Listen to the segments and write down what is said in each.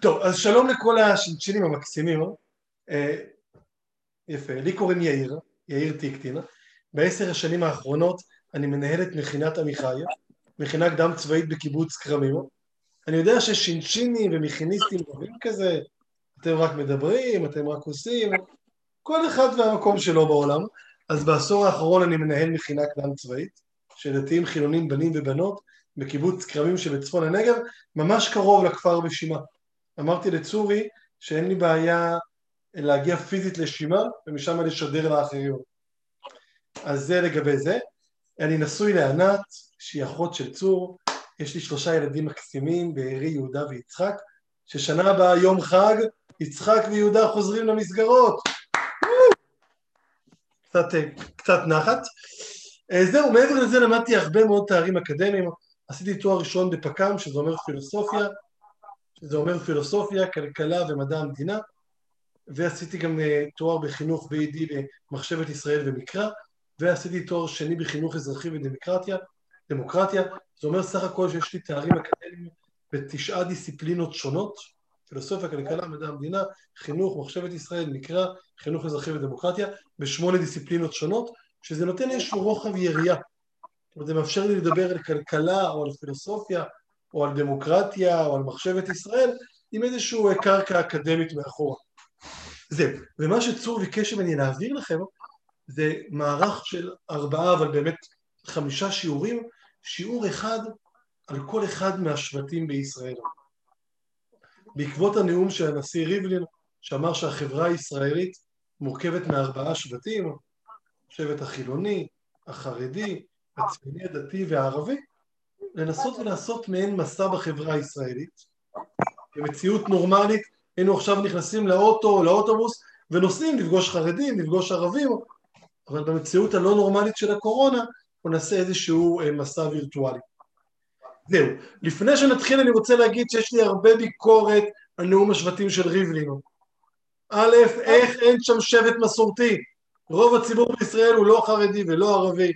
טוב, אז שלום לכל השינשינים המקסימים. אה, יפה, לי קוראים יאיר, יאיר טיקטין. בעשר השנים האחרונות אני מנהל את מכינת עמיחי, מכינה קדם צבאית בקיבוץ כרמים. אני יודע ששינשינים ומכיניסטים רבים כזה, אתם רק מדברים, אתם רק עושים, כל אחד והמקום שלו בעולם. אז בעשור האחרון אני מנהל מכינה קדם צבאית, של דתיים חילונים בנים ובנות, בקיבוץ כרמים שבצפון הנגב, ממש קרוב לכפר בשימה. אמרתי לצורי שאין לי בעיה להגיע פיזית לשימה ומשם לשדר לאחרים. אז זה לגבי זה. אני נשוי לענת, שהיא אחות של צור, יש לי שלושה ילדים מקסימים, בארי, יהודה ויצחק, ששנה הבאה יום חג, יצחק ויהודה חוזרים למסגרות. קצת, קצת נחת. אה, זהו, מעבר לזה למדתי הרבה מאוד תארים אקדמיים, עשיתי תואר ראשון בפק"ם, שזה אומר פילוסופיה, שזה אומר פילוסופיה, כלכלה ומדע המדינה, ועשיתי גם אה, תואר בחינוך ב-ED במחשבת ישראל ומקרא, ועשיתי תואר שני בחינוך אזרחי ודמוקרטיה, דמוקרטיה, זה אומר סך הכל שיש לי תארים אקדמיים בתשעה דיסציפלינות שונות, פילוסופיה, כלכלה, מדע המדינה, חינוך, מחשבת ישראל, מקרא, חינוך אזרחי ודמוקרטיה, בשמונה דיסציפלינות שונות, שזה נותן איזשהו רוחב יריעה זה מאפשר לי לדבר על כלכלה או על פילוסופיה או על דמוקרטיה או על מחשבת ישראל עם איזושהי קרקע אקדמית מאחורה. זהו, ומה שצור ביקש ממני להעביר לכם זה מערך של ארבעה אבל באמת חמישה שיעורים, שיעור אחד על כל אחד מהשבטים בישראל. בעקבות הנאום של הנשיא ריבלין שאמר שהחברה הישראלית מורכבת מארבעה שבטים, השבט החילוני, החרדי, הציוני הדתי והערבי, לנסות ולעשות מעין מסע בחברה הישראלית. במציאות נורמלית היינו עכשיו נכנסים לאוטו או לאוטובוס ונוסעים לפגוש חרדים, לפגוש ערבים, אבל במציאות הלא נורמלית של הקורונה אנחנו נעשה איזשהו אה, מסע וירטואלי. זהו, לפני שנתחיל אני רוצה להגיד שיש לי הרבה ביקורת על נאום השבטים של ריבלין. א', איך אין שם שבט מסורתי? רוב הציבור בישראל הוא לא חרדי ולא ערבי,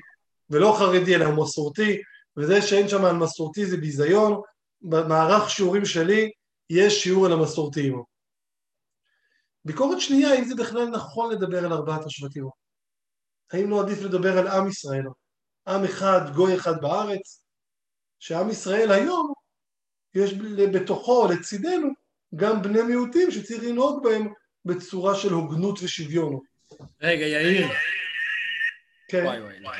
ולא חרדי אלא מסורתי, וזה שאין שם על מסורתי זה ביזיון, במערך שיעורים שלי יש שיעור על המסורתיים. ביקורת שנייה, האם זה בכלל נכון לדבר על ארבעת השבטים? האם לא עדיף לדבר על עם ישראל? עם אחד, גוי אחד בארץ, שעם ישראל היום, יש בתוכו, לצידנו, גם בני מיעוטים שצריך לנהוג בהם בצורה של הוגנות ושוויון. רגע, יאיר. כן. וואי וואי. אה,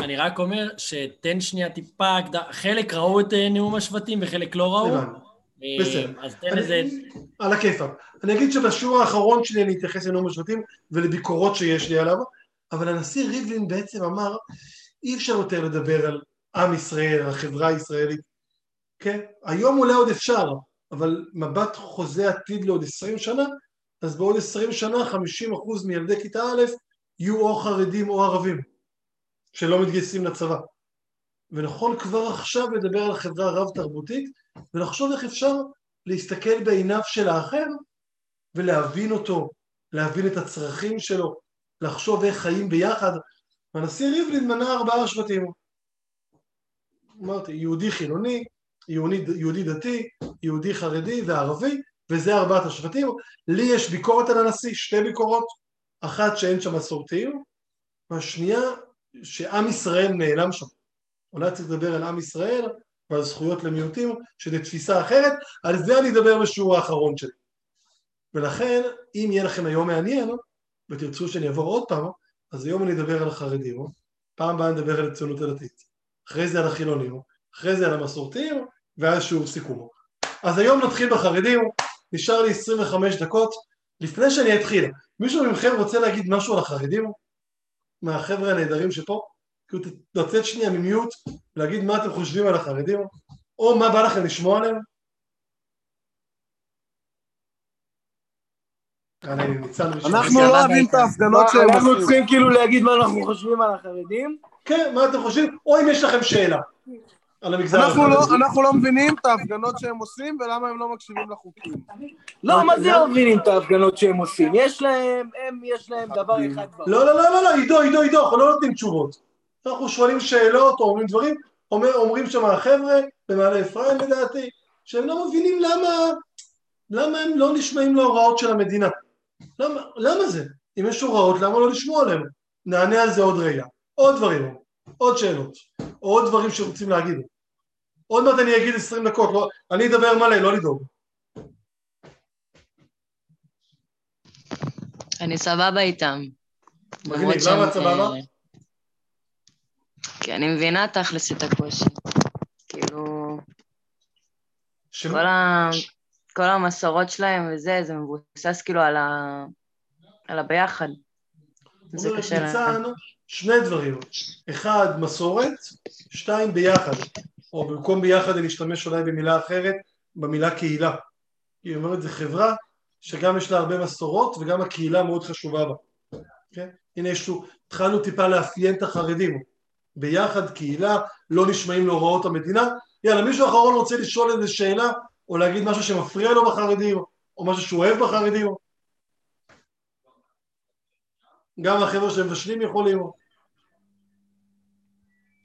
אני רק אומר שתן שנייה טיפה, חלק ראו את אה, נאום השבטים וחלק לא ראו. אה, בסדר. אז תן איזה... על הכיפאק. אני אגיד שבשיעור האחרון שלי אני אתייחס לנאום השבטים ולביקורות שיש לי עליו, אבל הנשיא ריבלין בעצם אמר, אי אפשר יותר לדבר על עם ישראל, על החברה הישראלית. כן? היום אולי עוד אפשר, אבל מבט חוזה עתיד לעוד עשרים שנה, אז בעוד עשרים שנה חמישים אחוז מילדי כיתה א' יהיו או חרדים או ערבים שלא מתגייסים לצבא. ונכון כבר עכשיו לדבר על חברה רב תרבותית ולחשוב איך אפשר להסתכל בעיניו של האחר ולהבין אותו, להבין את הצרכים שלו, לחשוב איך חיים ביחד. הנשיא ריבלין מנה ארבעה שבטים. אמרתי, יהודי חילוני, יהודי, יהודי דתי, יהודי חרדי וערבי, וזה ארבעת השבטים. לי יש ביקורת על הנשיא, שתי ביקורות. אחת שאין שם מסורתיים, והשנייה שעם ישראל נעלם שם. אולי צריך לדבר על עם ישראל ועל זכויות למיעוטים, שזו תפיסה אחרת, על זה אני אדבר בשיעור האחרון שלי. ולכן, אם יהיה לכם היום מעניין, ותרצו שאני אעבור עוד פעם, אז היום אני אדבר על החרדים, פעם הבאה נדבר על הציונות הדתית, אחרי זה על החילונים, אחרי זה על המסורתיים, ואז שיעור סיכום. אז היום נתחיל בחרדים, נשאר לי 25 דקות, לפני שאני אתחיל, מישהו מכם רוצה להגיד משהו על החרדים? מהחבר'ה הנהדרים שפה? כאילו לצאת שנייה ממיוט, להגיד מה אתם חושבים על החרדים? או מה בא לכם לשמוע עליהם? אנחנו לא אוהבים את ההפגנות שהם אנחנו צריכים כאילו להגיד מה אנחנו חושבים על החרדים? כן, מה אתם חושבים? או אם יש לכם שאלה. על המגזר אנחנו לא, אנחנו לא מבינים את ההפגנות שהם עושים ולמה הם לא מקשיבים לחוקים. לא, מה זה לא מבינים את ההפגנות שהם עושים? יש להם, הם, יש להם דבר אחד ברור. לא, לא, לא, לא, לא, עידו, עידו, עידו, אנחנו לא נותנים תשובות. אנחנו שואלים שאלות או אומרים דברים, אומר, אומרים שם החבר'ה, במעלה אפרים לדעתי, שהם לא מבינים למה, למה הם לא נשמעים להוראות של המדינה. למה, למה זה? אם יש הוראות, למה לא לשמוע עליהם? נענה על זה עוד רגע. עוד דברים, עוד שאלות, עוד דברים שרוצים להגיד. עוד מעט אני אגיד עשרים דקות, לא, אני אדבר מלא, לא לדאוג. אני סבבה איתם. מגניב, למה את סבבה? כי אני מבינה תכלס את הקושי. כאילו... כל, ה... כל המסורות שלהם וזה, זה מבוסס כאילו על, ה... על הביחד. זה קשה להם. שני דברים, אחד מסורת, שתיים ביחד, או במקום ביחד אני אשתמש אולי במילה אחרת, במילה קהילה. היא אומרת זה חברה שגם יש לה הרבה מסורות וגם הקהילה מאוד חשובה בה. כן? הנה יש לו, התחלנו טיפה לאפיין את החרדים, ביחד, קהילה, לא נשמעים להוראות המדינה. יאללה, מישהו אחרון רוצה לשאול איזה שאלה, או להגיד משהו שמפריע לו בחרדים, או משהו שהוא אוהב בחרדים? גם החבר'ה שמבשלים יכולים.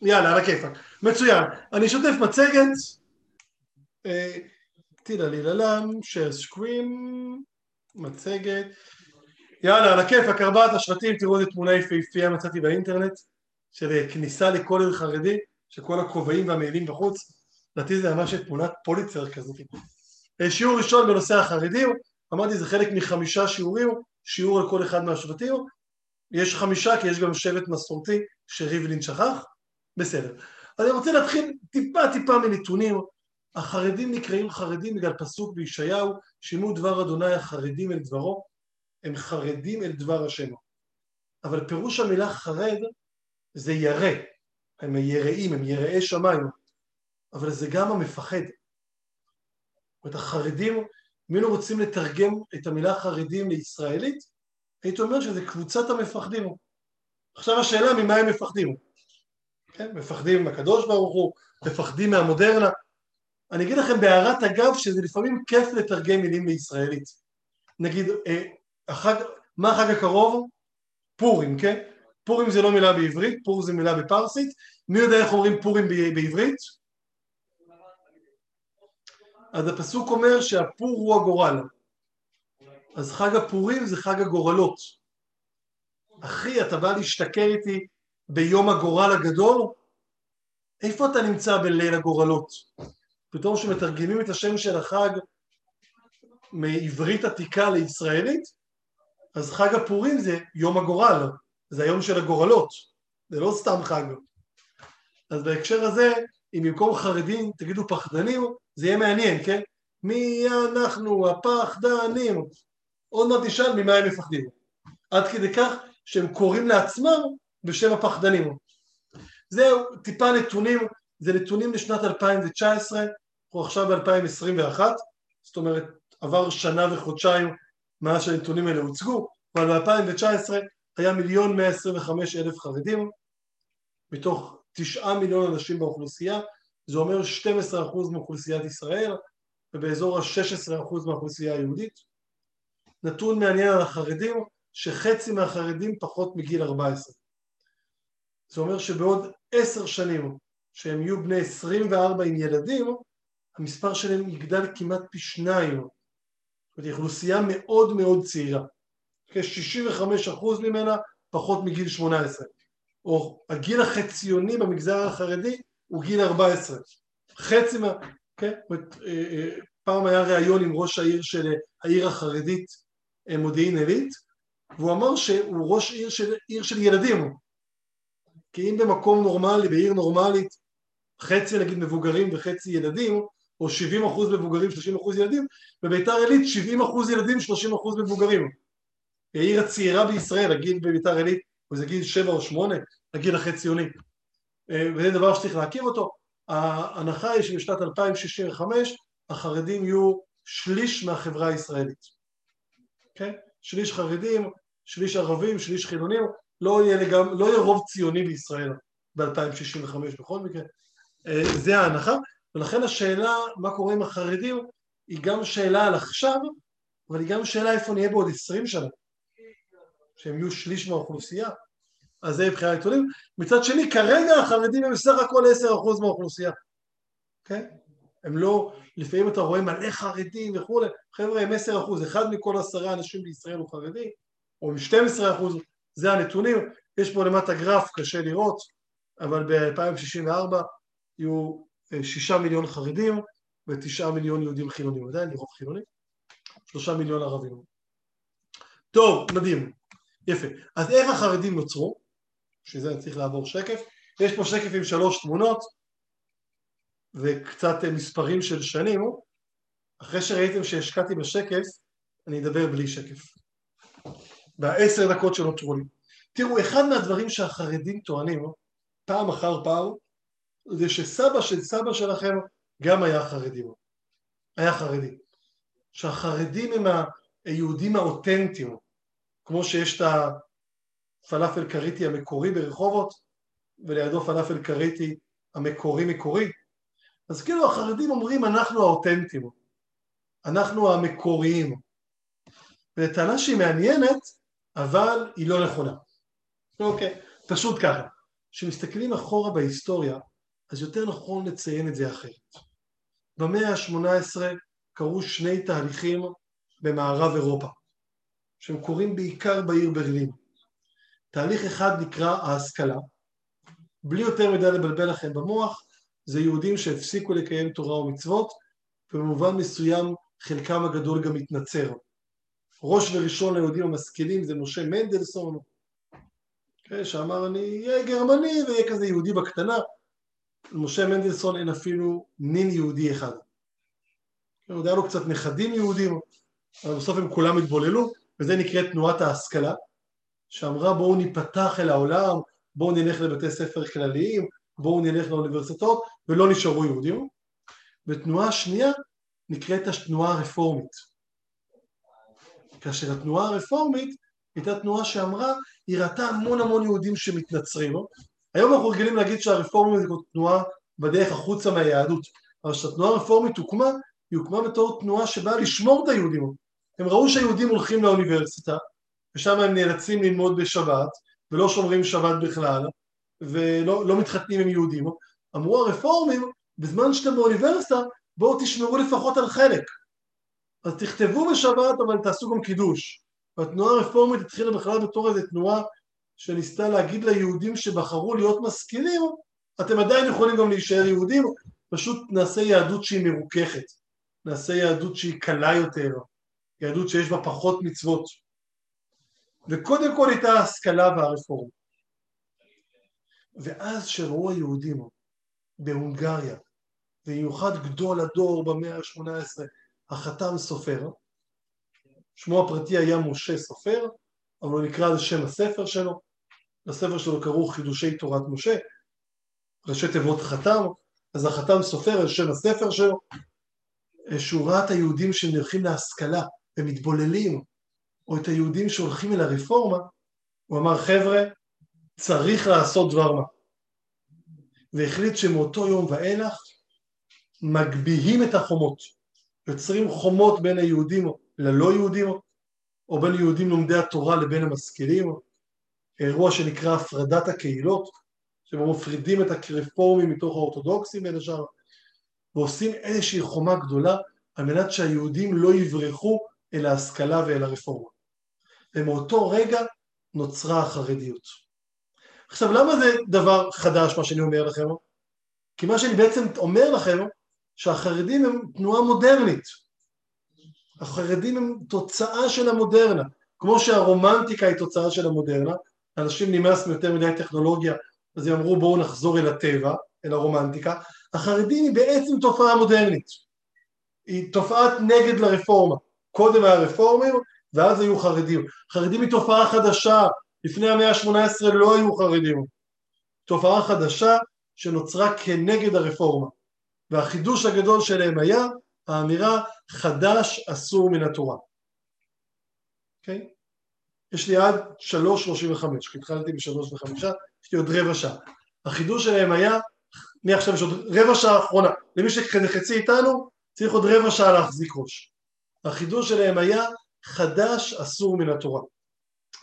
יאללה, על הכיפאק. מצוין. אני אשתף מצגת. טילה ליללם, share screen, מצגת. יאללה, על הכיפאק, ארבעת השבטים, תראו איזה תמונה יפהפייה מצאתי באינטרנט. של כניסה לכולל חרדי, שכל הכובעים והמעילים בחוץ, לדעתי זה ממש תמונת פוליצר כזאת. אה, שיעור ראשון בנושא החרדים, אמרתי זה חלק מחמישה שיעורים, שיעור על כל אחד מהשבטים, יש חמישה כי יש גם שבט מסורתי שריבלין שכח, בסדר. אז אני רוצה להתחיל טיפה טיפה מנתונים, החרדים נקראים חרדים בגלל פסוק בישעיהו, שימו דבר אדוני החרדים אל דברו, הם חרדים אל דבר השם. אבל פירוש המילה חרד זה ירא, הם יראים, הם יראי שמיים, אבל זה גם המפחד. זאת אומרת, החרדים, אם היינו רוצים לתרגם את המילה חרדים לישראלית, הייתי אומר שזה קבוצת המפחדים. עכשיו השאלה ממה הם מפחדים. כן? מפחדים מהקדוש ברוך הוא, מפחדים מהמודרנה. אני אגיד לכם בהערת אגב שזה לפעמים כיף לתרגם מילים לישראלית. נגיד, אה, החג, מה החג הקרוב? פורים, כן? פורים זה לא מילה בעברית, פור זה מילה בפרסית, מי יודע איך אומרים פורים בעברית? אז הפסוק אומר שהפור הוא הגורל, אז חג הפורים זה חג הגורלות. אחי, אתה בא להשתכר איתי ביום הגורל הגדול? איפה אתה נמצא בליל הגורלות? פתאום שמתרגמים את השם של החג מעברית עתיקה לישראלית, אז חג הפורים זה יום הגורל. זה היום של הגורלות, זה לא סתם חג. אז בהקשר הזה, אם במקום חרדים תגידו פחדנים, זה יהיה מעניין, כן? מי אנחנו הפחדנים? עוד מעט נשאל ממה הם מפחדים. עד כדי כך שהם קוראים לעצמם בשם הפחדנים. זהו, טיפה נתונים, זה נתונים לשנת 2019, אנחנו עכשיו ב-2021, זאת אומרת עבר שנה וחודשיים מאז שהנתונים האלה הוצגו, אבל ב-2019 היה מיליון מאה עשרים וחמש אלף חרדים מתוך תשעה מיליון אנשים באוכלוסייה, זה אומר 12% מאוכלוסיית ישראל ובאזור ה-16% מהאוכלוסייה היהודית. נתון מעניין על החרדים, שחצי מהחרדים פחות מגיל 14. זה אומר שבעוד עשר שנים שהם יהיו בני 24 עם ילדים, המספר שלהם יגדל כמעט פי שניים. זאת אומרת, אוכלוסייה מאוד מאוד צעירה. כ-65% ממנה פחות מגיל 18, או הגיל החציוני במגזר החרדי הוא גיל 14, חצי מה... כן? אה, אה, פעם היה ראיון עם ראש העיר של העיר החרדית אה, מודיעין עילית, והוא אמר שהוא ראש עיר של, עיר של ילדים, כי אם במקום נורמלי, בעיר נורמלית, חצי נגיד מבוגרים וחצי ילדים, או 70 אחוז מבוגרים, 30 אחוז ילדים, בביתר עילית 70 אחוז ילדים, 30 אחוז מבוגרים. העיר הצעירה בישראל, הגיל בביתר עילית איזה גיל שבע או שמונה, הגיל החציוני. אה, וזה דבר שצריך להכיר אותו. ההנחה היא שבשנת 2065 החרדים יהיו שליש מהחברה הישראלית. כן? שליש חרדים, שליש ערבים, שליש חילונים, לא יהיה, לגמ... לא יהיה רוב ציוני בישראל ב-2065 בכל מקרה. אה, זה ההנחה, ולכן השאלה מה קורה עם החרדים היא גם שאלה על עכשיו, אבל היא גם שאלה איפה נהיה בעוד עשרים שנה. שהם יהיו שליש מהאוכלוסייה, אז זה מבחינת נתונים. מצד שני, כרגע החרדים הם בסך הכל 10% מהאוכלוסייה. כן? הם לא, לפעמים אתה רואה מלא חרדים וכולי, חבר'ה הם עשר אחוז, אחד מכל עשרה אנשים בישראל הוא חרדי, או עשרה אחוז, זה הנתונים, יש פה למטה גרף, קשה לראות, אבל ב-2064 יהיו אה, שישה מיליון חרדים ותשעה מיליון יהודים חילונים, עדיין לרוב חילונים, שלושה מיליון ערבים. טוב, מדהים, יפה. אז איך החרדים נוצרו? בשביל זה אני צריך לעבור שקף. יש פה שקף עם שלוש תמונות וקצת אה, מספרים של שנים. אחרי שראיתם שהשקעתי בשקף, אני אדבר בלי שקף. בעשר דקות שנותרו לי. תראו, אחד מהדברים שהחרדים טוענים פעם אחר פעם, זה שסבא של סבא שלכם גם היה חרדי. היה חרדי. שהחרדים הם היהודים האותנטיים, כמו שיש את הפלאפל קריטי המקורי ברחובות, ולידו פלאפל קריטי המקורי מקורי, אז כאילו החרדים אומרים אנחנו האותנטיים, אנחנו המקוריים. וזו טענה שהיא מעניינת, אבל היא לא נכונה. אוקיי, פשוט ככה. כשמסתכלים אחורה בהיסטוריה, אז יותר נכון לציין את זה אחרת. במאה ה-18 קרו שני תהליכים במערב אירופה, שהם קורים בעיקר בעיר ברלין. תהליך אחד נקרא ההשכלה, בלי יותר מדי לבלבל לכם במוח, זה יהודים שהפסיקו לקיים תורה ומצוות, ובמובן מסוים חלקם הגדול גם התנצר. ראש וראשון ליהודים המשכילים זה משה מנדלסון, כן, שאמר אני אהיה גרמני ואהיה כזה יהודי בקטנה. למשה מנדלסון אין אפילו נין יהודי אחד. כן, עוד היה לו קצת נכדים יהודים, אבל בסוף הם כולם התבוללו, וזה נקרא תנועת ההשכלה, שאמרה בואו ניפתח אל העולם, בואו נלך לבתי ספר כלליים, בואו נלך לאוניברסיטאות, ולא נשארו יהודים. ותנועה שנייה נקראת התנועה הרפורמית. כאשר התנועה הרפורמית הייתה תנועה שאמרה, היא ראתה המון המון יהודים שמתנצרים. היום אנחנו רגילים להגיד שהרפורמים זו תנועה בדרך החוצה מהיהדות, אבל כשהתנועה הרפורמית הוקמה, היא הוקמה בתור תנועה שבאה לשמור את היהודים. הם ראו שהיהודים הולכים לאוניברסיטה, ושם הם נאלצים ללמוד בשבת, ולא שומרים שבת בכלל, ולא לא מתחתנים עם יהודים. אמרו הרפורמים, בזמן שאתם באוניברסיטה, בואו תשמרו לפחות על חלק. אז תכתבו בשבת, אבל תעשו גם קידוש. והתנועה הרפורמית התחילה בכלל בתור איזו תנועה שניסתה להגיד ליהודים שבחרו להיות משכילים, אתם עדיין יכולים גם להישאר יהודים, פשוט נעשה יהדות שהיא מרוככת, נעשה יהדות שהיא קלה יותר, יהדות שיש בה פחות מצוות. וקודם כל הייתה ההשכלה והרפורמה. ואז שראו היהודים בהונגריה, במיוחד גדול הדור במאה ה-18, החתם סופר, שמו הפרטי היה משה סופר, אבל הוא נקרא על שם הספר שלו, לספר שלו קראו חידושי תורת משה, ראשי תיבות חתם, אז החתם סופר על שם הספר שלו, שהוא ראה את היהודים שנלכים להשכלה ומתבוללים, או את היהודים שהולכים אל הרפורמה, הוא אמר חבר'ה, צריך לעשות דבר מה. והחליט שמאותו יום ואילך מגביהים את החומות, יוצרים חומות בין היהודים ללא יהודים, או בין יהודים לומדי התורה לבין המשכילים, אירוע שנקרא הפרדת הקהילות, שבו מפרידים את הרפורמים מתוך האורתודוקסים בין השאר, ועושים איזושהי חומה גדולה על מנת שהיהודים לא יברחו אל ההשכלה ואל הרפורמה. ומאותו רגע נוצרה החרדיות. עכשיו למה זה דבר חדש מה שאני אומר לכם? כי מה שאני בעצם אומר לכם שהחרדים הם תנועה מודרנית. החרדים הם תוצאה של המודרנה. כמו שהרומנטיקה היא תוצאה של המודרנה, אנשים נמאס מיותר מדי טכנולוגיה, אז הם אמרו בואו נחזור אל הטבע, אל הרומנטיקה. החרדים היא בעצם תופעה מודרנית. היא תופעת נגד לרפורמה. קודם היה רפורמים, ואז היו חרדים. חרדים היא תופעה חדשה, לפני המאה ה-18 לא היו חרדים. תופעה חדשה שנוצרה כנגד הרפורמה. והחידוש הגדול שלהם היה האמירה חדש אסור מן התורה. אוקיי? Okay? יש לי עד 3.35, כי התחלתי ב-3.5, יש לי עוד רבע שעה. החידוש שלהם היה, מעכשיו יש עוד רבע שעה אחרונה. למי שחצי איתנו, צריך עוד רבע שעה להחזיק ראש. החידוש שלהם היה חדש אסור מן התורה.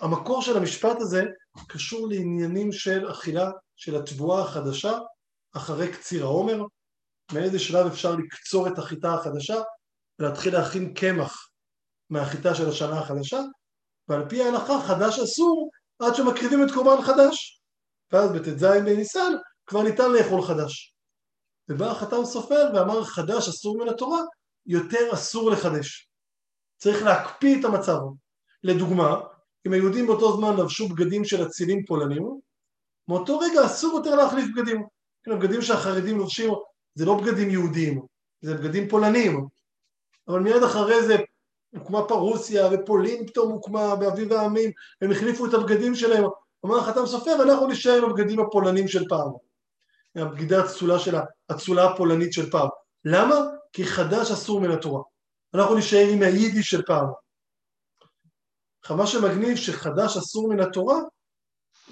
המקור של המשפט הזה קשור לעניינים של אכילה של התבואה החדשה אחרי קציר העומר, מאיזה שלב אפשר לקצור את החיטה החדשה ולהתחיל להכין קמח מהחיטה של השנה החדשה, ועל פי ההלכה חדש אסור עד שמקריבים את קורבן חדש. ואז בט"ז בניסן כבר ניתן לאכול חדש. ובא החתם סופר ואמר חדש אסור מן התורה, יותר אסור לחדש. צריך להקפיא את המצב. לדוגמה, אם היהודים באותו זמן לבשו בגדים של אצילים פולנים, מאותו רגע אסור יותר להחליף בגדים. כן, הבגדים שהחרדים לובשים זה לא בגדים יהודיים, זה בגדים פולנים. אבל מיד אחרי זה הוקמה פרוסיה ופולין פתאום הוקמה באביב העמים, הם החליפו את הבגדים שלהם. אמר החתם סופר, אנחנו נשאר עם הבגדים הפולנים של פעם. הבגידה הצולה של האצולה הפולנית של פעם. למה? כי חדש אסור מן התורה. אנחנו נשאר עם היידיש של פעם. מה שמגניב שחדש אסור מן התורה,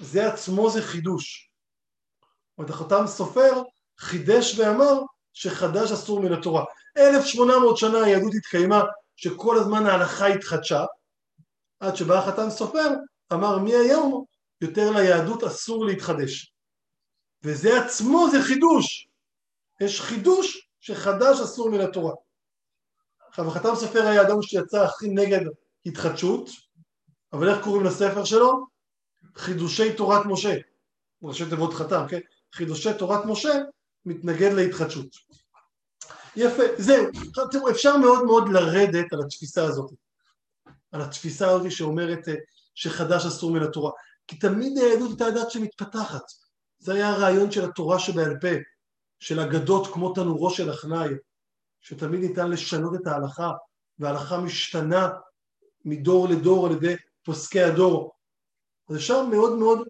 זה עצמו זה חידוש. זאת אומרת, החתם סופר חידש ואמר שחדש אסור מן התורה. 1800 שנה היהדות התקיימה, שכל הזמן ההלכה התחדשה, עד שבא החתם סופר, אמר מהיום יותר ליהדות אסור להתחדש. וזה עצמו זה חידוש. יש חידוש שחדש אסור מן התורה. עכשיו, החתם סופר היה אדם שיצא הכי נגד התחדשות, אבל איך קוראים לספר שלו? חידושי תורת משה. ראשי תיבות חתם, כן? חידושי תורת משה מתנגד להתחדשות. יפה, זהו. תראו, אפשר מאוד מאוד לרדת על התפיסה הזאת. על התפיסה הזאת שאומרת אה, שחדש אסור מן התורה. כי תמיד היהדות הייתה דת שמתפתחת. זה היה הרעיון של התורה שבעל פה, של אגדות כמו תנורו של אחנאי, שתמיד ניתן לשנות את ההלכה, וההלכה משתנה מדור לדור על ידי פוסקי הדור. אז אפשר מאוד מאוד,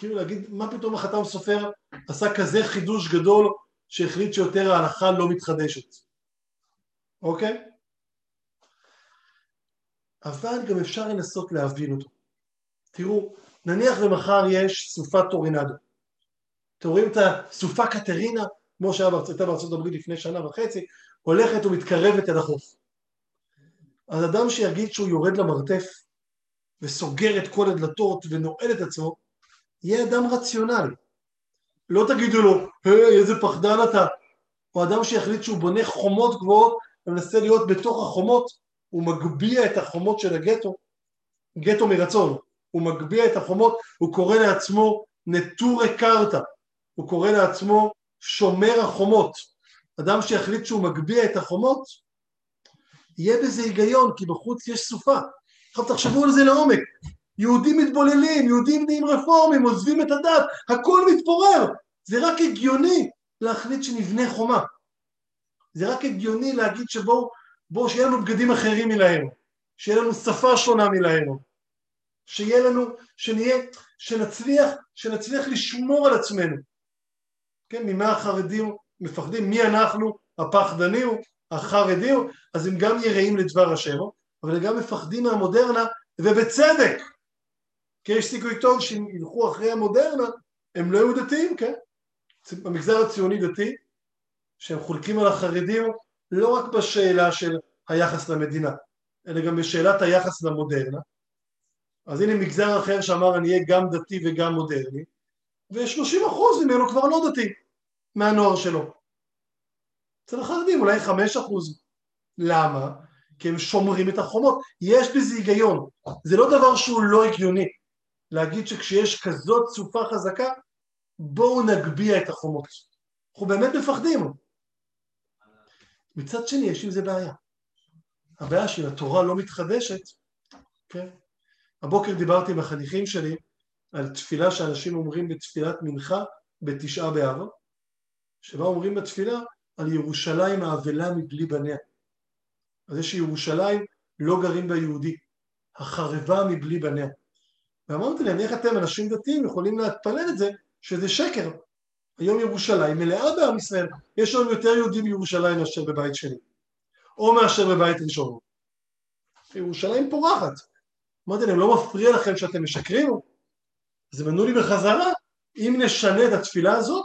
כאילו להגיד, מה פתאום החתם סופר עשה כזה חידוש גדול שהחליט שיותר ההלכה לא מתחדשת, אוקיי? אבל גם אפשר לנסות להבין אותו. תראו, נניח ומחר יש סופת טורינדו. אתם רואים את הסופה קטרינה, כמו שהייתה בארצות הברית לפני שנה וחצי, הולכת ומתקרבת אל החוף. אז אדם שיגיד שהוא יורד למרתף וסוגר את כל הדלתות ונועל את עצמו, יהיה אדם רציונלי. לא תגידו לו, היי, איזה פחדן אתה. או אדם שיחליט שהוא בונה חומות גבוהות ומנסה להיות בתוך החומות, הוא מגביה את החומות של הגטו, גטו מרצון, הוא מגביה את החומות, הוא קורא לעצמו נטורי קרתא, הוא קורא לעצמו שומר החומות. אדם שיחליט שהוא מגביה את החומות, יהיה בזה היגיון, כי בחוץ יש סופה. עכשיו תחשבו על זה לעומק. יהודים מתבוללים, יהודים נהיים רפורמים, עוזבים את הדת, הכל מתפורר. זה רק הגיוני להחליט שנבנה חומה. זה רק הגיוני להגיד שבואו, בואו שיהיה לנו בגדים אחרים מלהם, שיהיה לנו שפה שונה מלהם, שיהיה לנו, שנהיה, שנצליח, שנצליח לשמור על עצמנו. כן, ממה החרדים מפחדים? מי אנחנו? הפחדנים, החרדים, אז הם גם יראים לדבר השם, אבל הם גם מפחדים מהמודרנה, ובצדק. כי יש סיכוי טוב שאם ילכו אחרי המודרנה, הם לא יהיו דתיים, כן? במגזר הציוני דתי, שהם חולקים על החרדים לא רק בשאלה של היחס למדינה, אלא גם בשאלת היחס למודרנה. אז הנה מגזר אחר שאמר אני אהיה גם דתי וגם מודרני, ו-30% ממנו כבר לא דתי, מהנוער שלו. אצל החרדים אולי 5%. למה? כי הם שומרים את החומות. יש בזה היגיון. זה לא דבר שהוא לא הגיוני. להגיד שכשיש כזאת סופה חזקה, בואו נגביה את החומות. אנחנו באמת מפחדים. מצד שני, יש עם זה בעיה. הבעיה של התורה לא מתחדשת, כן? הבוקר דיברתי עם החניכים שלי על תפילה שאנשים אומרים בתפילת מנחה בתשעה באב, שבה אומרים בתפילה על ירושלים האבלה מבלי בניה. אז יש ירושלים לא גרים בה יהודי, החרבה מבלי בניה. ואמרתי להם, איך אתם, אנשים דתיים, יכולים להתפלל את זה, שזה שקר. היום ירושלים מלאה בעם ישראל, יש לנו יותר יהודים בירושלים מאשר בבית שני, או מאשר בבית ראשון. ירושלים פורחת. אמרתי להם, לא מפריע לכם שאתם משקרים? אז הם ענו לי בחזרה, אם נשנה את התפילה הזאת,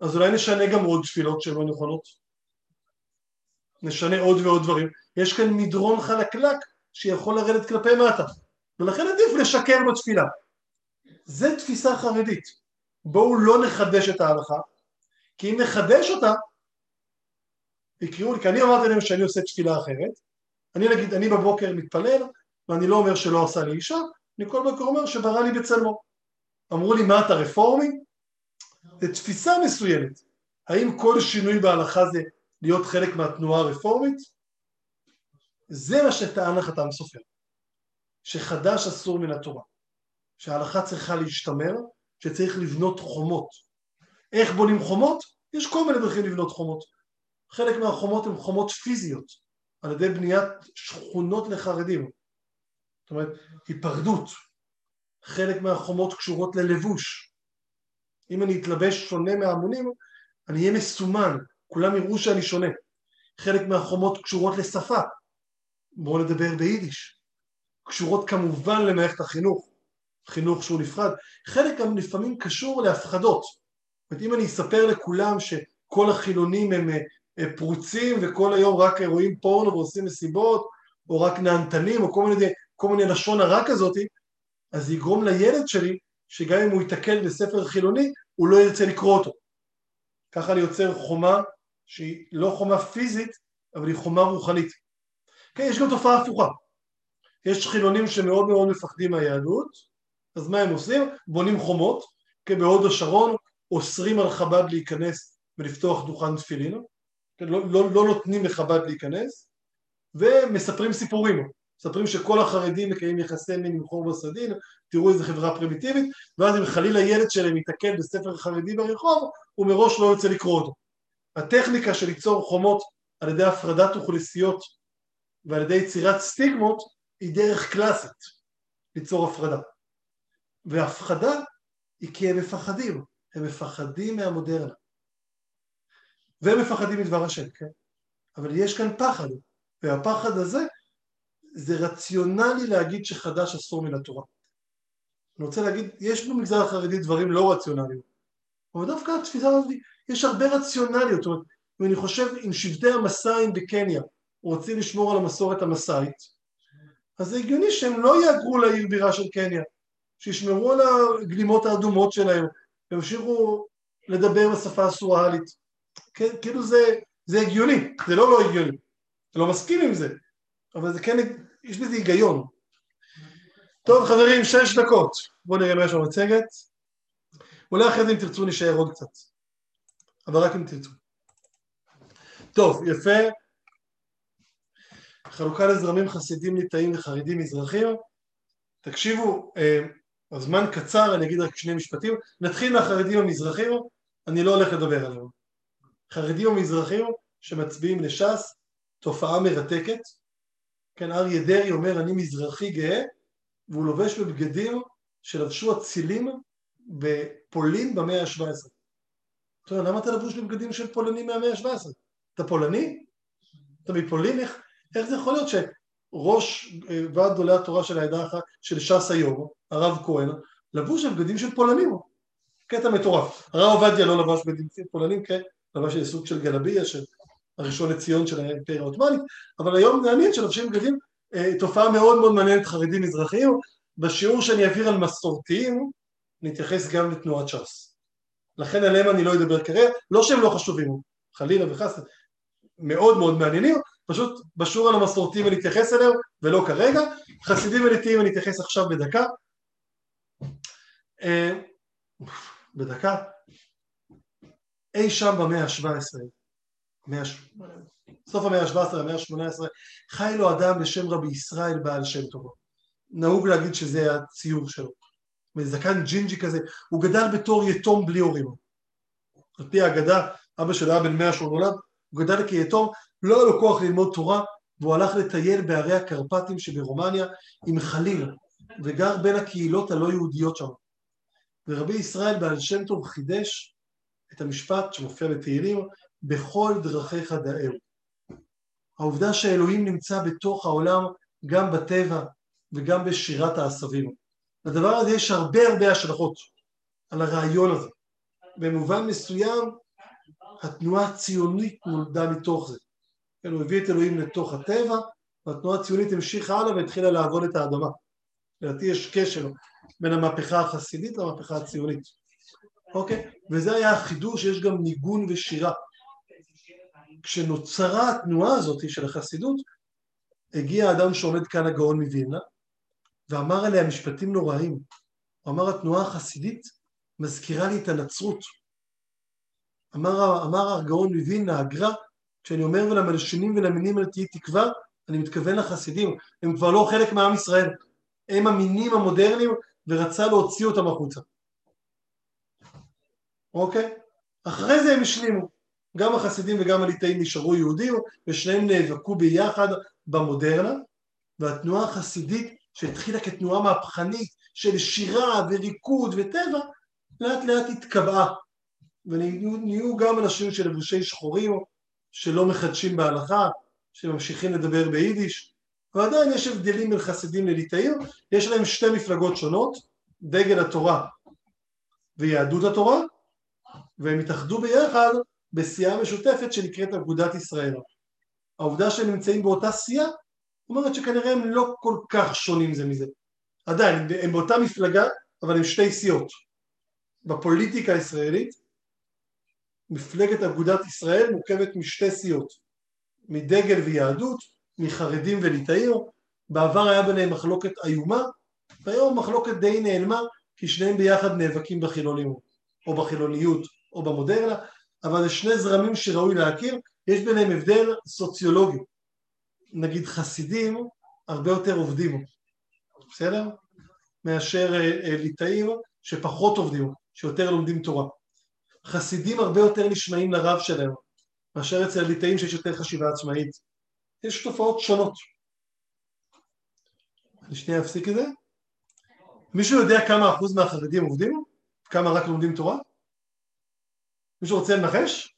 אז אולי נשנה גם עוד תפילות שהן לא נכונות. נשנה עוד ועוד דברים. יש כאן מדרון חלקלק שיכול לרדת כלפי מטה, ולכן עדיף לשקר בתפילה. זה תפיסה חרדית. בואו לא נחדש את ההלכה, כי אם נחדש אותה, יקראו לי, כי אני אמרתי להם שאני עושה תפילה אחרת, אני נגיד, אני בבוקר מתפלל, ואני לא אומר שלא עשה לי אישה, אני כל בוקר אומר שברא לי בצלמו. אמרו לי, מה אתה רפורמי? זו תפיסה מסוימת. האם כל שינוי בהלכה זה להיות חלק מהתנועה הרפורמית? זה מה שטען החתם סופר, שחדש אסור מן התורה, שההלכה צריכה להשתמר, שצריך לבנות חומות. איך בונים חומות? יש כל מיני דרכים לבנות חומות. חלק מהחומות הן חומות פיזיות, על ידי בניית שכונות לחרדים. זאת אומרת, היפרדות. חלק מהחומות קשורות ללבוש. אם אני אתלבש שונה מההמונים, אני אהיה מסומן, כולם יראו שאני שונה. חלק מהחומות קשורות לשפה, בואו נדבר ביידיש. קשורות כמובן למערכת החינוך, חינוך שהוא נפרד. חלק גם לפעמים קשור להפחדות. זאת אומרת, אם אני אספר לכולם שכל החילונים הם אה, פרוצים וכל היום רק רואים פורנו ועושים מסיבות, או רק נהנתנים, או כל מיני, כל מיני לשון הרע כזאת, אז זה יגרום לילד שלי, שגם אם הוא ייתקל בספר חילוני, הוא לא ירצה לקרוא אותו. ככה אני יוצר חומה שהיא לא חומה פיזית, אבל היא חומה רוחנית. כן, יש גם תופעה הפוכה. יש חילונים שמאוד מאוד מפחדים מהיהדות, אז מה הם עושים? בונים חומות, כן, בהוד השרון אוסרים על חב"ד להיכנס ולפתוח דוכן תפילין, לא, לא, לא נותנים לחב"ד להיכנס, ומספרים סיפורים. מספרים שכל החרדים מקיימים יחסי מין עם חור בסדין, תראו איזה חברה פרימיטיבית, ואז אם חלילה ילד שלהם ייתקל בספר חרדי ברחוב, הוא מראש לא יוצא לקרוא אותו. הטכניקה של ליצור חומות על ידי הפרדת אוכלוסיות ועל ידי יצירת סטיגמות היא דרך קלאסית ליצור הפרדה. והפחדה היא כי הם מפחדים, הם מפחדים מהמודרנה. והם מפחדים מדבר השם, כן? אבל יש כאן פחד, והפחד הזה זה רציונלי להגיד שחדש אסור מן התורה. אני רוצה להגיד, יש במגזר החרדי דברים לא רציונליים, אבל דווקא התפיסה הזאת, יש הרבה רציונליות, זאת אומרת, אם אני חושב, אם שבטי המסעים בקניה רוצים לשמור על המסורת המסאית, אז זה הגיוני שהם לא יהגרו לעיר בירה של קניה, שישמרו על הגלימות האדומות שלהם, וימשיכו לדבר בשפה הסואלית. כן, כאילו זה, זה הגיוני, זה לא לא הגיוני, אני לא מסכים עם זה, אבל זה כן, יש בזה היגיון. טוב חברים, שש דקות, בואו נראה מה יש במצגת. אולי אחרי זה אם תרצו נשאר עוד קצת, אבל רק אם תרצו. טוב, יפה. חלוקה לזרמים חסידים ליטאים וחרדים מזרחים. תקשיבו, אה, הזמן קצר, אני אגיד רק שני משפטים. נתחיל מהחרדים המזרחים, אני לא הולך לדבר עליהם. חרדים המזרחים שמצביעים לש"ס, תופעה מרתקת. כן, אריה דרעי אומר אני מזרחי גאה, והוא לובש בבגדים שלבשו אצילים בפולין במאה ה-17. אתה יודע, למה אתה לבוש בבגדים של פולנים מהמאה ה-17? אתה פולני? אתה מפולין? איך, איך זה יכול להיות שראש אה, ועד גדולי התורה של העדה אחת, של ש"ס היום, הרב כהן, לבוש בבגדים של פולנים? קטע מטורף. הרב עובדיה לא לבש בגדים של פולנים, כן? לבש סוג של גלביה, של הראשון לציון של האימפריה העות'מאנית, אבל היום מעניין שלובשים בגדים, אה, תופעה מאוד מאוד מעניינת חרדים מזרחיים, בשיעור שאני אעביר על מסורתיים, נתייחס גם לתנועת ש"ס. לכן עליהם אני לא אדבר כרגע, לא שהם לא חשובים, חלילה וחס, מאוד מאוד מעניינים, פשוט בשיעור על המסורתיים אני אתייחס אליהם ולא כרגע, חסידים וליטיים אני אתייחס עכשיו בדקה. אה, בדקה, אי שם במאה ה-17, סוף המאה ה-17, המאה ה-18, חי לו אדם בשם רבי ישראל בעל שם טוב. נהוג להגיד שזה הציור שלו. זקן ג'ינג'י כזה, הוא גדל בתור יתום בלי הורים. על פי האגדה, אבא שלו היה בן מאה שהוא נולד, הוא גדל כיתום, לא היה לו כוח ללמוד תורה, והוא הלך לטייל בערי הקרפטים שברומניה עם חליל, וגר בין הקהילות הלא יהודיות שם. ורבי ישראל בעל שם טוב חידש את המשפט שמופיע בתהילים, בכל דרכיך דאהו. העובדה שאלוהים נמצא בתוך העולם גם בטבע וגם בשירת העשבים. לדבר הזה יש הרבה הרבה השלכות על הרעיון הזה. במובן מסוים התנועה הציונית נולדה מתוך זה. כן, הוא הביא את אלוהים לתוך הטבע והתנועה הציונית המשיכה הלאה והתחילה לעבוד את האדמה. לדעתי יש קשר בין המהפכה החסידית למהפכה הציונית. אוקיי? וזה היה החידוש שיש גם ניגון ושירה. כשנוצרה התנועה הזאת של החסידות, הגיע האדם שעומד כאן הגאון מווילנה, ואמר עליה משפטים נוראים. הוא אמר התנועה החסידית מזכירה לי את הנצרות. אמר, אמר הגאון מווילנה, הגר"א, כשאני אומר ולמלשינים ולמינים אל תהי תקווה, אני מתכוון לחסידים, הם כבר לא חלק מעם ישראל, הם המינים המודרניים ורצה להוציא אותם החוצה. אוקיי? אחרי זה הם השלימו. גם החסידים וגם הליטאים נשארו יהודים, ושניהם נאבקו ביחד במודרנה, והתנועה החסידית שהתחילה כתנועה מהפכנית של שירה וריקוד וטבע, לאט לאט התקבעה, ונהיו גם אנשים של לבושי שחורים, שלא מחדשים בהלכה, שממשיכים לדבר ביידיש, ועדיין יש הבדלים בין חסידים לליטאים, יש להם שתי מפלגות שונות, דגל התורה ויהדות התורה, והם התאחדו ביחד בסיעה משותפת שנקראת אגודת ישראל. העובדה שהם נמצאים באותה סיעה אומרת שכנראה הם לא כל כך שונים זה מזה. עדיין, הם באותה מפלגה, אבל הם שתי סיעות. בפוליטיקה הישראלית, מפלגת אגודת ישראל מורכבת משתי סיעות, מדגל ויהדות, מחרדים וליטאים, בעבר היה ביניהם מחלוקת איומה, והיום מחלוקת די נעלמה, כי שניהם ביחד נאבקים בחילוניות, או בחילוניות, או במודרנה, אבל זה שני זרמים שראוי להכיר, יש ביניהם הבדל סוציולוגי. נגיד חסידים הרבה יותר עובדים, בסדר? מאשר אה, אה, ליטאים שפחות עובדים, שיותר לומדים תורה. חסידים הרבה יותר נשמעים לרב שלהם, מאשר אצל הליטאים שיש יותר חשיבה עצמאית. יש תופעות שונות. אני שנייה אפסיק את זה. מישהו יודע כמה אחוז מהחרדים עובדים? כמה רק לומדים תורה? מישהו רוצה לנחש?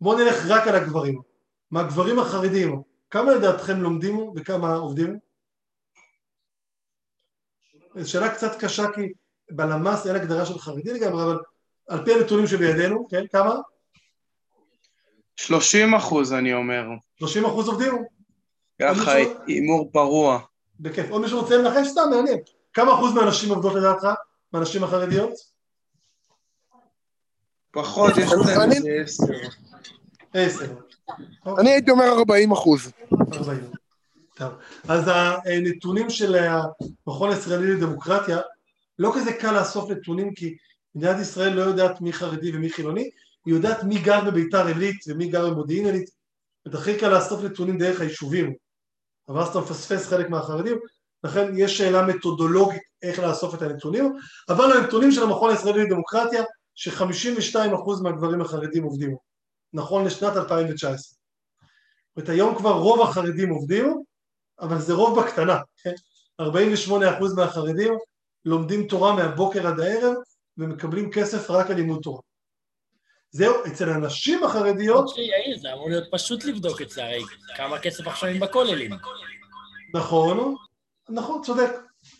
בואו נלך רק על הגברים. מהגברים החרדים, כמה לדעתכם לומדים וכמה עובדים? זו שאלה קצת קשה כי בלמ"ס אין הגדרה של חרדי לגמרי, אבל על פי הנתונים שבידינו, כן, כמה? 30 אחוז אני אומר. 30 אחוז עובדים? ככה, הימור פרוע. בכיף. עוד מישהו רוצה לנחש סתם, מעניין. כמה אחוז מהנשים עובדות לדעתך? מהנשים החרדיות? פחות, יש להם איזה עשר. עשר. אני הייתי אומר 40 אחוז. 40. טוב. אז הנתונים של המכון הישראלי לדמוקרטיה, לא כזה קל לאסוף נתונים כי מדינת ישראל לא יודעת מי חרדי ומי חילוני, היא יודעת מי גר בביתר עילית ומי גר במודיעין עילית, הכי קל לאסוף נתונים דרך היישובים, אבל אז אתה מפספס חלק מהחרדים, לכן יש שאלה מתודולוגית איך לאסוף את הנתונים, אבל הנתונים של המכון הישראלי לדמוקרטיה ש-52% מהגברים החרדים עובדים, נכון לשנת 2019. זאת היום כבר רוב החרדים עובדים, אבל זה רוב בקטנה, כן? 48% מהחרדים לומדים תורה מהבוקר עד הערב ומקבלים כסף רק על לימוד תורה. זהו, אצל הנשים החרדיות... יאיר, זה אמור להיות פשוט לבדוק את זה, הרי כמה כסף עכשיו הם בכוללים. נכון, נכון, צודק,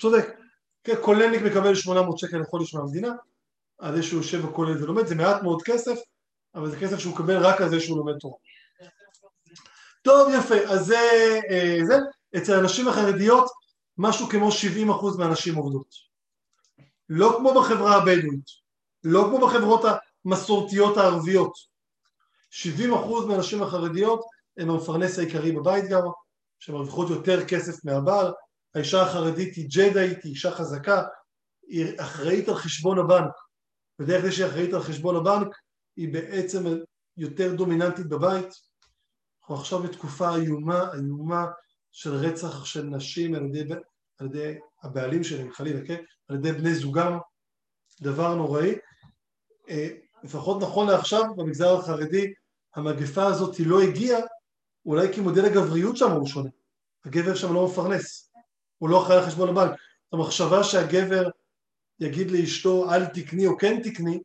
צודק. כן, כוללניק מקבל 800 שקל לחודש מהמדינה, על זה שהוא יושב בכולל ולומד, זה מעט מאוד כסף, אבל זה כסף שהוא מקבל רק על זה שהוא לומד תורה. טוב, יפה, אז זה, אה, זה, אצל הנשים החרדיות, משהו כמו 70% מהנשים עובדות. לא כמו בחברה הבדואית, לא כמו בחברות המסורתיות הערביות. 70% מהנשים החרדיות הן המפרנס העיקרי בבית גם, שמרוויחות יותר כסף מהבעל, האישה החרדית היא ג'דאית, היא אישה חזקה, היא אחראית על חשבון הבנק, ודרך זה שהיא אחראית על חשבון הבנק, היא בעצם יותר דומיננטית בבית. אנחנו עכשיו בתקופה איומה, איומה של רצח של נשים על ידי, על ידי הבעלים שלהם, חלילה, כן? על ידי בני זוגם, דבר נוראי. אה, לפחות נכון לעכשיו במגזר החרדי המגפה הזאת היא לא הגיעה, אולי כי מודל הגבריות שם הוא שונה. הגבר שם לא מפרנס, הוא לא אחראי על חשבון הבנק. המחשבה שהגבר יגיד לאשתו אל תקני או כן תקני,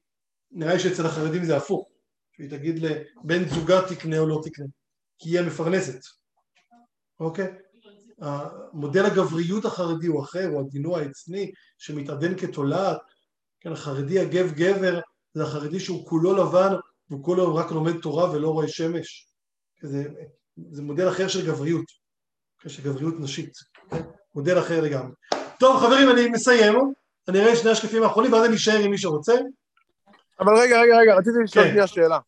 נראה לי שאצל החרדים זה הפוך. שהיא תגיד לבן זוגה תקנה או לא תקנה, כי היא המפרנסת. אוקיי? מודל הגבריות החרדי הוא אחר, הוא הדינוע העצני שמתעדן כתולעת, כן, החרדי הגב גבר זה החרדי שהוא כולו לבן והוא כולו רק לומד תורה ולא רואה שמש. זה, זה מודל אחר של גבריות, כן, של גבריות נשית, כן? מודל אחר לגמרי. טוב חברים אני מסיים, אני אראה שני השקפים האחרונים ואז אני אשאר עם מי שרוצה. אבל רגע רגע רגע רציתי לשאול כן. שאלה.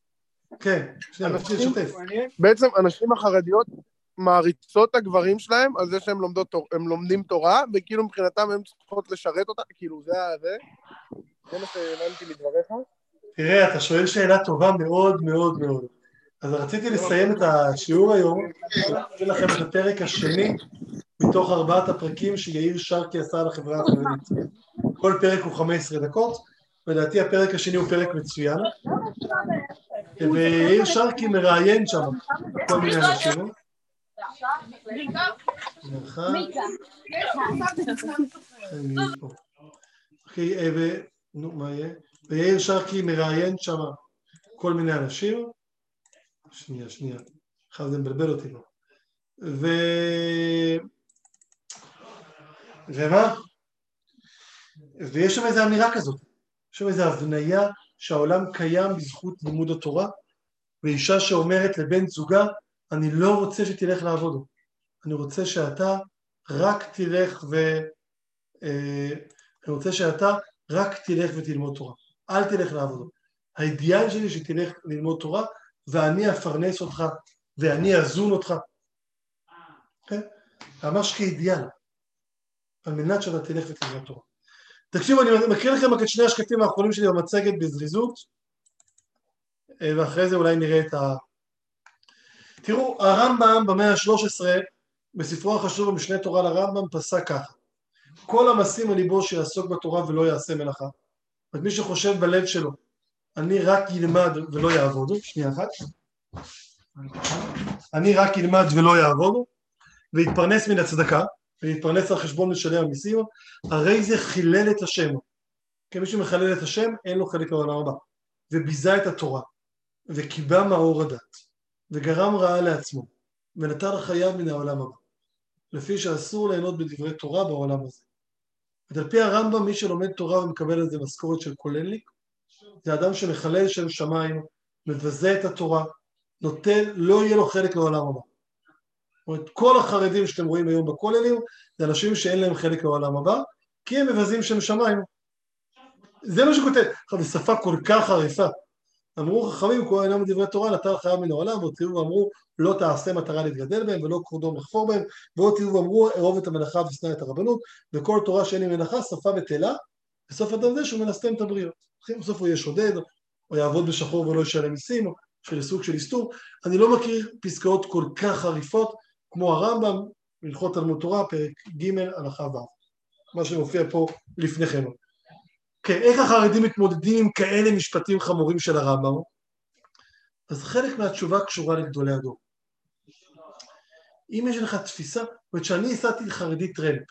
כן, שנייה, רציתי לשתף. בעצם הנשים החרדיות מעריצות הגברים שלהם על זה שהם לומדות, הם לומדים תורה, וכאילו מבחינתם הן צריכות לשרת אותה, כאילו זה זה. זה מה שהבנתי מדבריך. תראה, אתה שואל שאלה טובה מאוד מאוד מאוד. אז רציתי לסיים את השיעור היום, להביא לכם את הפרק השני מתוך ארבעת הפרקים שיאיר שרקי עשה על החברה החרדית. כל פרק הוא 15 דקות, ולדעתי הפרק השני הוא פרק מצוין. ויאיר שרקי מראיין שם כל מיני אנשים. אוקיי, נו, מה יהיה? ויאיר שרקי מראיין שם כל מיני אנשים. שנייה, שנייה. עכשיו זה מבלבל אותי פה. ו... ומה? ויש שם איזו אמירה כזאת, יש שם איזו הבניה שהעולם קיים בזכות לימוד התורה, ואישה שאומרת לבן זוגה, אני לא רוצה שתלך לעבוד, אני רוצה שאתה רק תלך ו... אה, אני רוצה שאתה רק תלך ותלמוד תורה, אל תלך לעבוד. האידיאל שלי שתלך ללמוד תורה ואני אפרנס אותך ואני אזון אותך. כן? ממש כאידיאל, על מנת שאתה תלך ותלמד תורה. תקשיבו, אני מקריא לכם רק את שני השקפים האחרונים שלי במצגת בזריזות, אה, ואחרי זה אולי נראה את ה... תראו, הרמב"ם במאה ה-13, בספרו החשוב במשנה תורה לרמב"ם, פסק ככה: כל המשים על ליבו שיעסוק בתורה ולא יעשה מלאכה. רק מי שחושב בלב שלו, אני רק ילמד ולא יעבוד, שנייה אחת, אני רק ילמד ולא יעבוד, ויתפרנס מן הצדקה, ויתפרנס על חשבון משלם המיסים, הרי זה חילל את השם. כי מי שמחלל את השם, אין לו חלק לעולם הבא. וביזה את התורה, וקיבע מאור הדת, וגרם רעה לעצמו, ונטל חייו מן העולם הבא. לפי שאסור ליהנות בדברי תורה בעולם הזה. ועל פי הרמב"ם, מי שלומד תורה ומקבל על זה משכורת של כוללניק, זה אדם שמחלל שם שמיים, מבזה את התורה, נותן, לא יהיה לו חלק לעולם הבא. זאת אומרת, כל החרדים שאתם רואים היום בכוללים, זה אנשים שאין להם חלק לעולם הבא, כי הם מבזים שם שמיים. זה מה שכותב, עכשיו, בשפה כל כך חריפה. אמרו חכמים, כל אינם דברי תורה, נטל חייו מן העולם, והוציאו ואמרו, לא תעשה מטרה להתגדל בהם, ולא כבודו לחפור בהם, והוציאו ואמרו, אהוב את המלאכה ושנא את הרבנות, וכל תורה שאין לי מלאכה, שפה בטלה, בסוף אדם זה שהוא מנסתם את הבריות. בסוף הוא יהיה שודד, או יעבוד בשחור ולא ישלם מיסים, של סוג של איסטור. אני לא מכיר פסקאות כל כך חריפות כמו הרמב"ם, הלכות תלמוד תורה, פרק ג' הלכה ו', מה שמופיע פה לפניכם. כן, איך החרדים מתמודדים עם כאלה משפטים חמורים של הרמב"ם? אז חלק מהתשובה קשורה לגדולי הדור. אם יש לך תפיסה, זאת אומרת שאני הסעתי לחרדי טרמפ,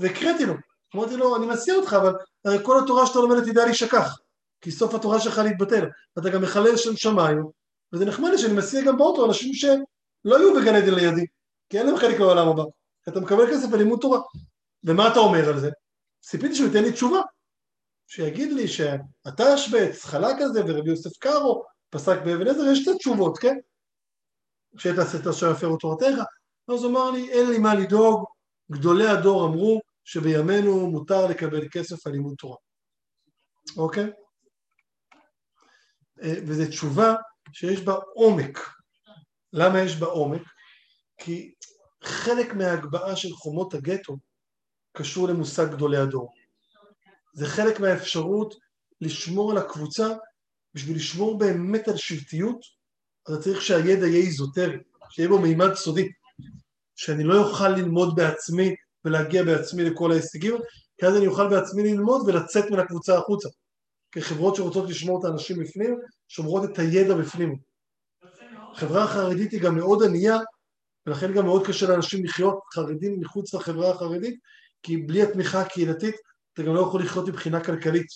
והקראתי לו, אמרתי לו, אני מסיע אותך, אבל הרי כל התורה שאתה לומד תדע להישכח, כי סוף התורה שלך להתבטל, ואתה גם מחלל שם שמיים, וזה נחמד לי שאני מסיע גם באוטו אנשים שלא יהיו בגן עדן לידי, כי אין להם חלק לעולם הבא, אתה מקבל כסף בלימוד תורה. ומה אתה אומר על זה? ציפיתי שהוא ייתן לי תשובה, שיגיד לי שאתה השבץ, חלק כזה, ורבי יוסף קארו פסק באבן עזר, יש את התשובות, כן? שאתה עשית אשר יפרו תורתך, אז הוא אמר לי, אין לי מה לדאוג, גדולי הדור אמרו שבימינו מותר לקבל כסף על לימוד תורה, אוקיי? אה, וזו תשובה שיש בה עומק. למה יש בה עומק? כי חלק מההגבהה של חומות הגטו קשור למושג גדולי הדור. זה חלק מהאפשרות לשמור על הקבוצה, בשביל לשמור באמת על שבטיות, אתה צריך שהידע יהיה איזוטרי, שיהיה בו מימד סודי, שאני לא אוכל ללמוד בעצמי ולהגיע בעצמי לכל ההישגים, כי אז אני אוכל בעצמי ללמוד ולצאת מן הקבוצה החוצה. כי חברות שרוצות לשמור את האנשים בפנים, שומרות את הידע בפנים. החברה החרדית היא גם מאוד ענייה, ולכן גם מאוד קשה לאנשים לחיות חרדים מחוץ לחברה החרדית, כי בלי התמיכה הקהילתית אתה גם לא יכול לחיות מבחינה כלכלית.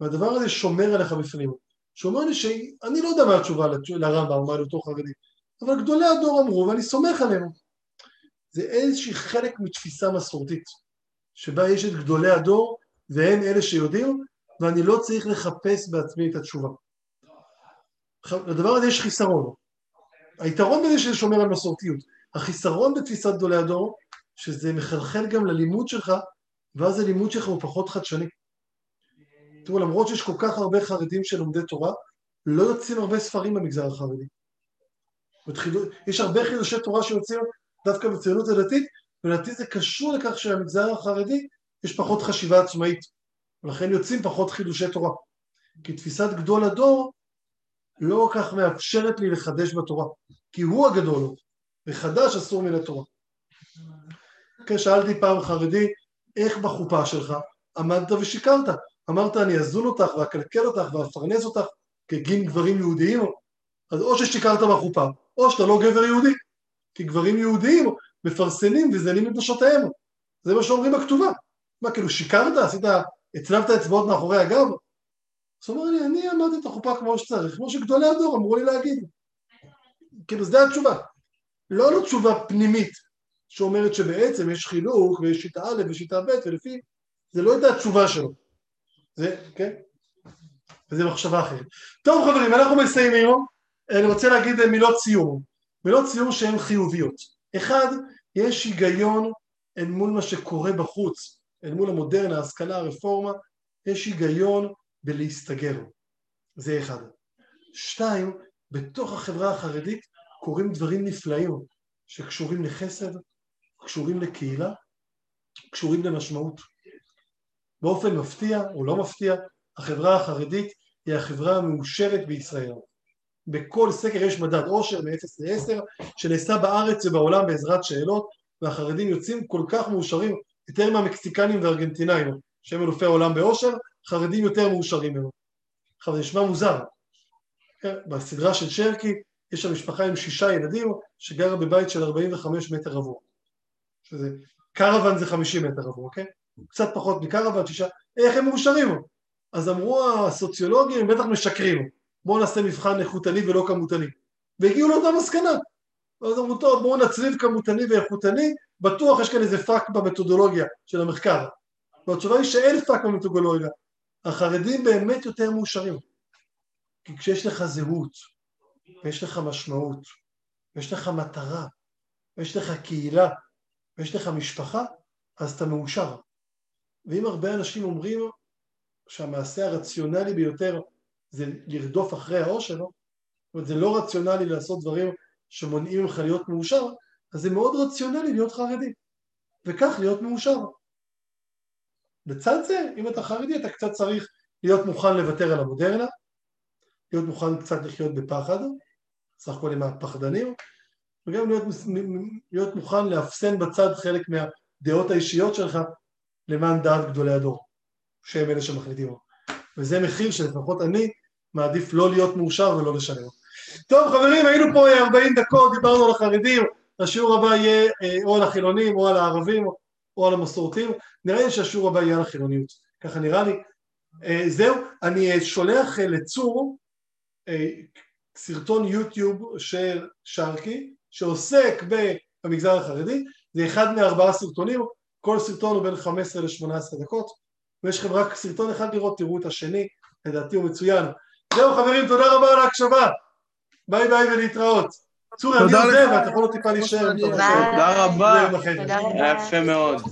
והדבר הזה שומר עליך בפנים. שאומר לי שאני לא יודע מה התשובה לרמב"ם, מה לאותו חרדי, אבל גדולי הדור אמרו ואני סומך עליהם. זה איזושהי חלק מתפיסה מסורתית, שבה יש את גדולי הדור והם אלה שיודעים, ואני לא צריך לחפש בעצמי את התשובה. לדבר הזה יש חיסרון. היתרון בזה שזה שומר על מסורתיות. החיסרון בתפיסת גדולי הדור, שזה מחלחל גם ללימוד שלך, ואז הלימוד שלך הוא פחות חדשני. תראו, למרות שיש כל כך הרבה חרדים שלומדי תורה, לא יוצאים הרבה ספרים במגזר החרדי. יש הרבה חידושי תורה שיוצאים דווקא בציונות הדתית, ולדעתי זה קשור לכך שבמגזר החרדי יש פחות חשיבה עצמאית, ולכן יוצאים פחות חידושי תורה. כי תפיסת גדול הדור לא כך מאפשרת לי לחדש בתורה, כי הוא הגדול, וחדש אסור מן התורה. כן, שאלתי פעם חרדי, איך בחופה שלך עמדת ושיקרת? אמרת, אני אזון אותך ואקלקל אותך ואפרנס אותך כגין גברים יהודיים, אז או ששיקרת בחופה, או שאתה לא גבר יהודי, כי גברים יהודיים מפרסמים וזנים את נשותיהם, זה מה שאומרים בכתובה. מה, כאילו שיקרת? עשית, הצלבת אצבעות מאחורי הגב? אז הוא אומר לי, אני עמדתי את החופה כמו שצריך, כמו שגדולי הדור אמרו לי להגיד. כאילו, זו התשובה. לא לא תשובה פנימית, שאומרת שבעצם יש חילוק ויש שיטה א' ושיטה ב' ולפי, זה לא הייתה התשובה שלו. זה, כן? וזה מחשבה אחרת. טוב חברים, אנחנו מסיימים, אני רוצה להגיד מילות סיום. מילות סיום שהן חיוביות. אחד, יש היגיון אל מול מה שקורה בחוץ, אל מול המודרנה, ההשכלה, הרפורמה, יש היגיון בלהסתגר. זה אחד. שתיים, בתוך החברה החרדית קורים דברים נפלאים שקשורים לחסד, קשורים לקהילה, קשורים למשמעות. באופן מפתיע או לא מפתיע, החברה החרדית היא החברה המאושרת בישראל. בכל סקר יש מדד עושר מ-0 ל-10 שנעשה בארץ ובעולם בעזרת שאלות והחרדים יוצאים כל כך מאושרים יותר מהמקסיקנים והארגנטינאים שהם אלופי העולם בעושר, חרדים יותר מאושרים מהם. עכשיו זה נשמע מוזר, כן, בסדרה של שרקי יש שם משפחה עם שישה ילדים שגרה בבית של 45 מטר רבוע. שזה, קרוון זה 50 מטר רבוע, כן? קצת פחות מקרוון, שישה, איך הם מאושרים? אז אמרו הסוציולוגים, הם בטח משקרים, בואו נעשה מבחן איכותני ולא כמותני. והגיעו לאותה מסקנה. אז אמרו, טוב, בואו נצליב כמותני ואיכותני, בטוח יש כאן איזה פאק במתודולוגיה של המחקר. והתשובה היא שאין פאק במתודולוגיה. החרדים באמת יותר מאושרים. כי כשיש לך זהות, ויש לך משמעות, ויש לך מטרה, ויש לך קהילה, ויש לך משפחה, אז אתה מאושר. ואם הרבה אנשים אומרים שהמעשה הרציונלי ביותר זה לרדוף אחרי העושר, זאת אומרת זה לא רציונלי לעשות דברים שמונעים ממך להיות מאושר, אז זה מאוד רציונלי להיות חרדי, וכך להיות מאושר. לצד זה, אם אתה חרדי אתה קצת צריך להיות מוכן לוותר על המודרנה, להיות מוכן קצת לחיות בפחד, סך הכל עם הפחדנים, וגם להיות, להיות מוכן לאפסן בצד חלק מהדעות האישיות שלך למען דעת גדולי הדור, שהם אלה שמחליטים. וזה מחיר שלפחות אני מעדיף לא להיות מאושר ולא לשלם. טוב חברים, היינו פה 40 דקות, דיברנו על החרדים, השיעור הבא יהיה אה, או על החילונים או על הערבים או על המסורתים, נראה לי שהשיעור הבא יהיה על החילוניות, ככה נראה לי. אה, זהו, אני אה, שולח לצור סרטון יוטיוב של שרקי, שעוסק במגזר החרדי, זה אחד מארבעה סרטונים, כל סרטון הוא בין 15 ל-18 דקות, ויש לכם רק סרטון אחד לראות, תראו את השני, לדעתי הוא מצוין. זהו חברים, תודה רבה על ההקשבה, ביי ביי ולהתראות. צורי, אני עוזב, ואתה יכול עוד טיפה להישאר. תודה רבה. יפה מאוד.